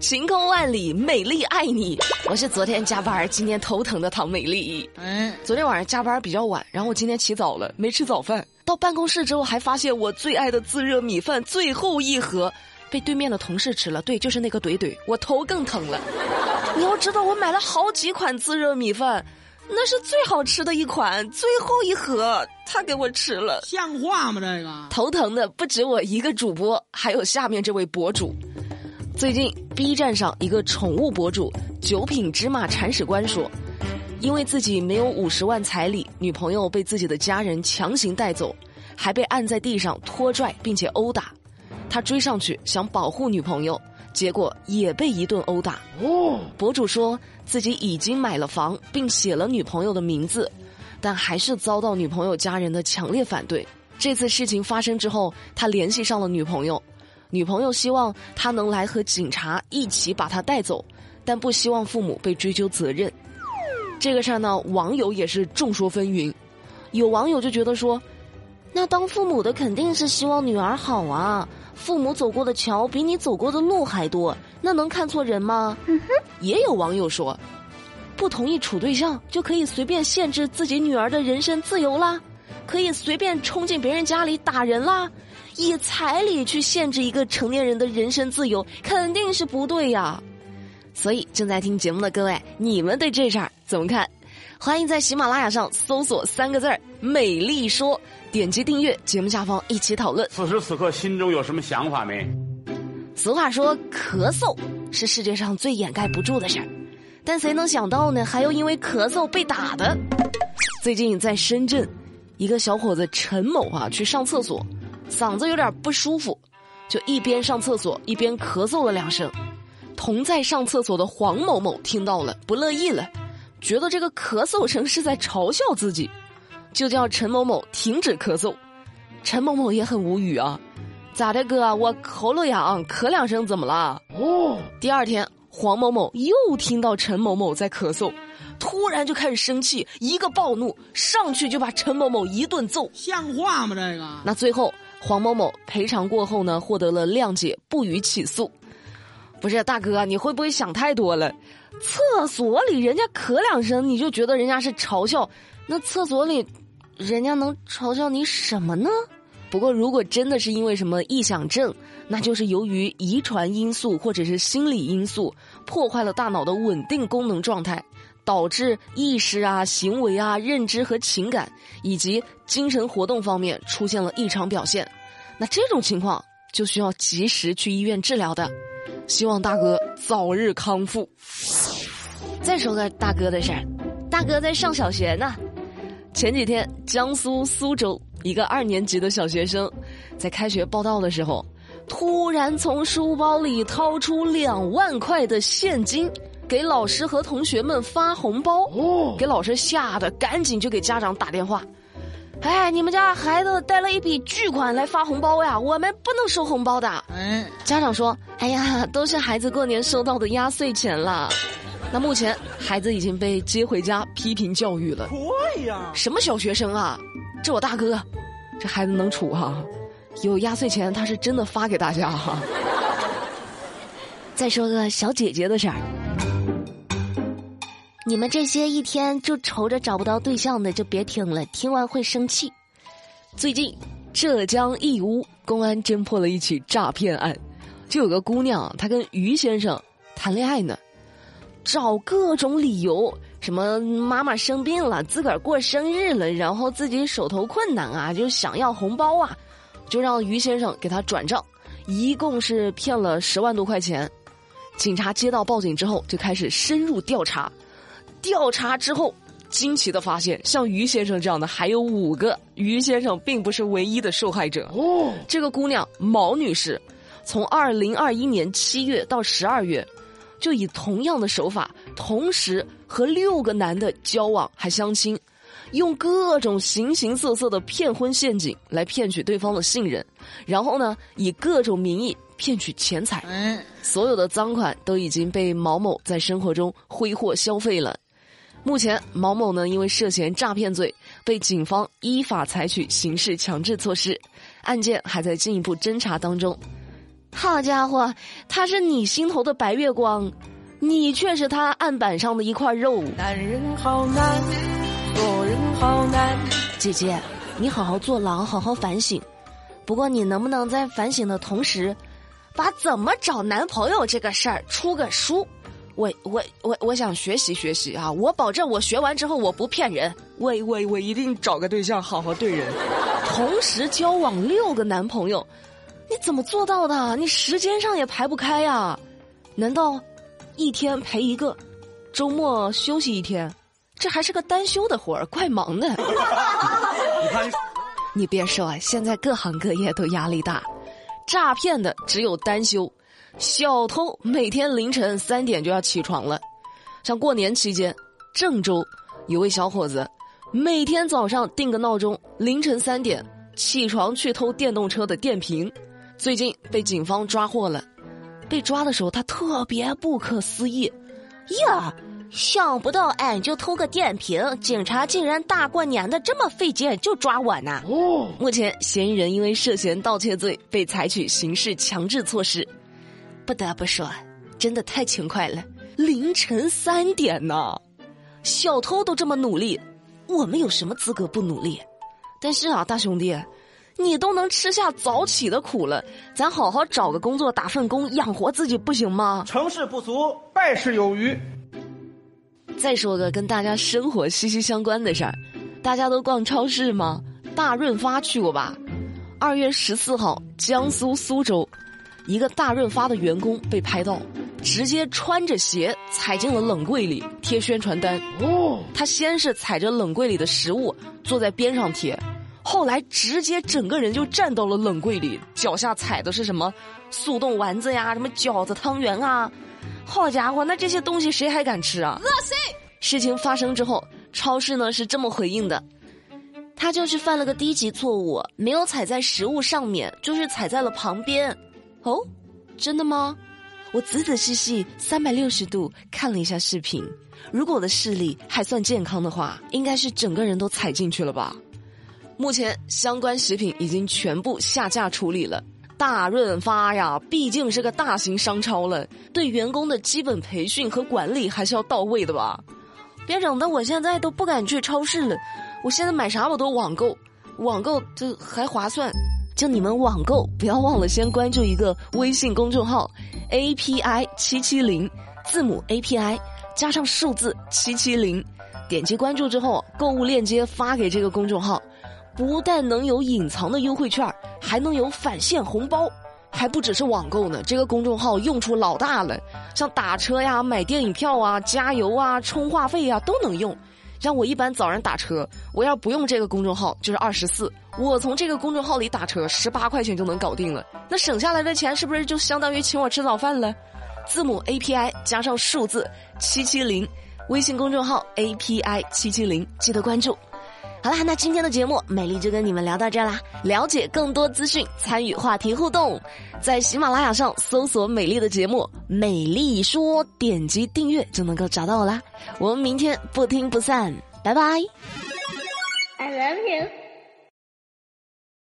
晴空万里，美丽爱你。我是昨天加班，今天头疼的唐美丽。嗯，昨天晚上加班比较晚，然后我今天起早了，没吃早饭。到办公室之后，还发现我最爱的自热米饭最后一盒被对面的同事吃了。对，就是那个怼怼，我头更疼了。你要知道，我买了好几款自热米饭，那是最好吃的一款，最后一盒他给我吃了，像话吗？这个头疼的不止我一个主播，还有下面这位博主。最近，B 站上一个宠物博主九品芝麻铲屎官说，因为自己没有五十万彩礼，女朋友被自己的家人强行带走，还被按在地上拖拽并且殴打。他追上去想保护女朋友，结果也被一顿殴打。哦，博主说自己已经买了房，并写了女朋友的名字，但还是遭到女朋友家人的强烈反对。这次事情发生之后，他联系上了女朋友。女朋友希望他能来和警察一起把他带走，但不希望父母被追究责任。这个事儿呢，网友也是众说纷纭。有网友就觉得说，那当父母的肯定是希望女儿好啊，父母走过的桥比你走过的路还多，那能看错人吗？也有网友说，不同意处对象就可以随便限制自己女儿的人身自由啦，可以随便冲进别人家里打人啦。以彩礼去限制一个成年人的人身自由，肯定是不对呀。所以正在听节目的各位，你们对这事儿怎么看？欢迎在喜马拉雅上搜索三个字儿“美丽说”，点击订阅，节目下方一起讨论。此时此刻，心中有什么想法没？俗话说，咳嗽是世界上最掩盖不住的事儿，但谁能想到呢？还有因为咳嗽被打的。最近在深圳，一个小伙子陈某啊，去上厕所。嗓子有点不舒服，就一边上厕所一边咳嗽了两声。同在上厕所的黄某某听到了，不乐意了，觉得这个咳嗽声是在嘲笑自己，就叫陈某某停止咳嗽。陈某某也很无语啊，咋的哥，我喉咙痒，咳两声怎么了？哦。第二天，黄某某又听到陈某某在咳嗽，突然就开始生气，一个暴怒上去就把陈某某一顿揍。像话吗？这个？那最后。黄某某赔偿过后呢，获得了谅解，不予起诉。不是大哥，你会不会想太多了？厕所里人家咳两声，你就觉得人家是嘲笑？那厕所里，人家能嘲笑你什么呢？不过如果真的是因为什么臆想症，那就是由于遗传因素或者是心理因素破坏了大脑的稳定功能状态。导致意识啊、行为啊、认知和情感以及精神活动方面出现了异常表现，那这种情况就需要及时去医院治疗的。希望大哥早日康复。再说个大哥的事儿，大哥在上小学呢。前几天，江苏苏州一个二年级的小学生，在开学报到的时候，突然从书包里掏出两万块的现金。给老师和同学们发红包，给老师吓得赶紧就给家长打电话。哎，你们家孩子带了一笔巨款来发红包呀，我们不能收红包的。嗯，家长说：“哎呀，都是孩子过年收到的压岁钱了。”那目前孩子已经被接回家批评教育了。对呀，什么小学生啊？这我大哥，这孩子能处哈？有压岁钱他是真的发给大家哈。再说个小姐姐的事儿。你们这些一天就愁着找不到对象的，就别听了，听完会生气。最近，浙江义乌公安侦破了一起诈骗案，就有个姑娘，她跟于先生谈恋爱呢，找各种理由，什么妈妈生病了，自个儿过生日了，然后自己手头困难啊，就想要红包啊，就让于先生给她转账，一共是骗了十万多块钱。警察接到报警之后，就开始深入调查。调查之后，惊奇的发现，像于先生这样的还有五个。于先生并不是唯一的受害者。哦，这个姑娘毛女士，从二零二一年七月到十二月，就以同样的手法，同时和六个男的交往还相亲，用各种形形色色的骗婚陷阱来骗取对方的信任，然后呢，以各种名义骗取钱财。嗯，所有的赃款都已经被毛某在生活中挥霍消费了。目前，毛某呢因为涉嫌诈骗罪，被警方依法采取刑事强制措施，案件还在进一步侦查当中。好家伙，他是你心头的白月光，你却是他案板上的一块肉。男人好难，做人好难。姐姐，你好好坐牢，好好反省。不过你能不能在反省的同时，把怎么找男朋友这个事儿出个书？我我我我想学习学习啊！我保证我学完之后我不骗人。我我我一定找个对象好好对人，同时交往六个男朋友，你怎么做到的？你时间上也排不开呀？难道一天陪一个，周末休息一天？这还是个单休的活儿，怪忙的。你看，你别说啊，现在各行各业都压力大，诈骗的只有单休。小偷每天凌晨三点就要起床了，像过年期间，郑州有位小伙子，每天早上定个闹钟，凌晨三点起床去偷电动车的电瓶，最近被警方抓获了。被抓的时候，他特别不可思议，呀，想不到俺就偷个电瓶，警察竟然大过年的这么费劲就抓我呢。哦，目前嫌疑人因为涉嫌盗窃罪被采取刑事强制措施。不得不说，真的太勤快了！凌晨三点呢，小偷都这么努力，我们有什么资格不努力？但是啊，大兄弟，你都能吃下早起的苦了，咱好好找个工作打份工养活自己不行吗？成事不足，败事有余。再说个跟大家生活息息相关的事儿，大家都逛超市吗？大润发去过吧？二月十四号，江苏苏州。一个大润发的员工被拍到，直接穿着鞋踩进了冷柜里贴宣传单。哦，他先是踩着冷柜里的食物坐在边上贴，后来直接整个人就站到了冷柜里，脚下踩的是什么速冻丸子呀，什么饺子、汤圆啊。好家伙，那这些东西谁还敢吃啊？恶心！事情发生之后，超市呢是这么回应的：他就是犯了个低级错误，没有踩在食物上面，就是踩在了旁边。哦，真的吗？我仔仔细细三百六十度看了一下视频，如果我的视力还算健康的话，应该是整个人都踩进去了吧。目前相关食品已经全部下架处理了。大润发呀，毕竟是个大型商超了，对员工的基本培训和管理还是要到位的吧。别整的我现在都不敢去超市了，我现在买啥我都网购，网购这还划算。就你们网购，不要忘了先关注一个微信公众号，API 七七零，字母 API 加上数字七七零，点击关注之后，购物链接发给这个公众号，不但能有隐藏的优惠券，还能有返现红包，还不只是网购呢。这个公众号用处老大了，像打车呀、买电影票啊、加油啊、充话费呀都能用。像我一般早上打车，我要不用这个公众号就是二十四。我从这个公众号里打车，十八块钱就能搞定了。那省下来的钱是不是就相当于请我吃早饭了？字母 API 加上数字七七零，微信公众号 API 七七零，记得关注。好啦，那今天的节目美丽就跟你们聊到这啦。了解更多资讯，参与话题互动，在喜马拉雅上搜索美丽的节目《美丽说》，点击订阅就能够找到我啦。我们明天不听不散，拜拜。I love you.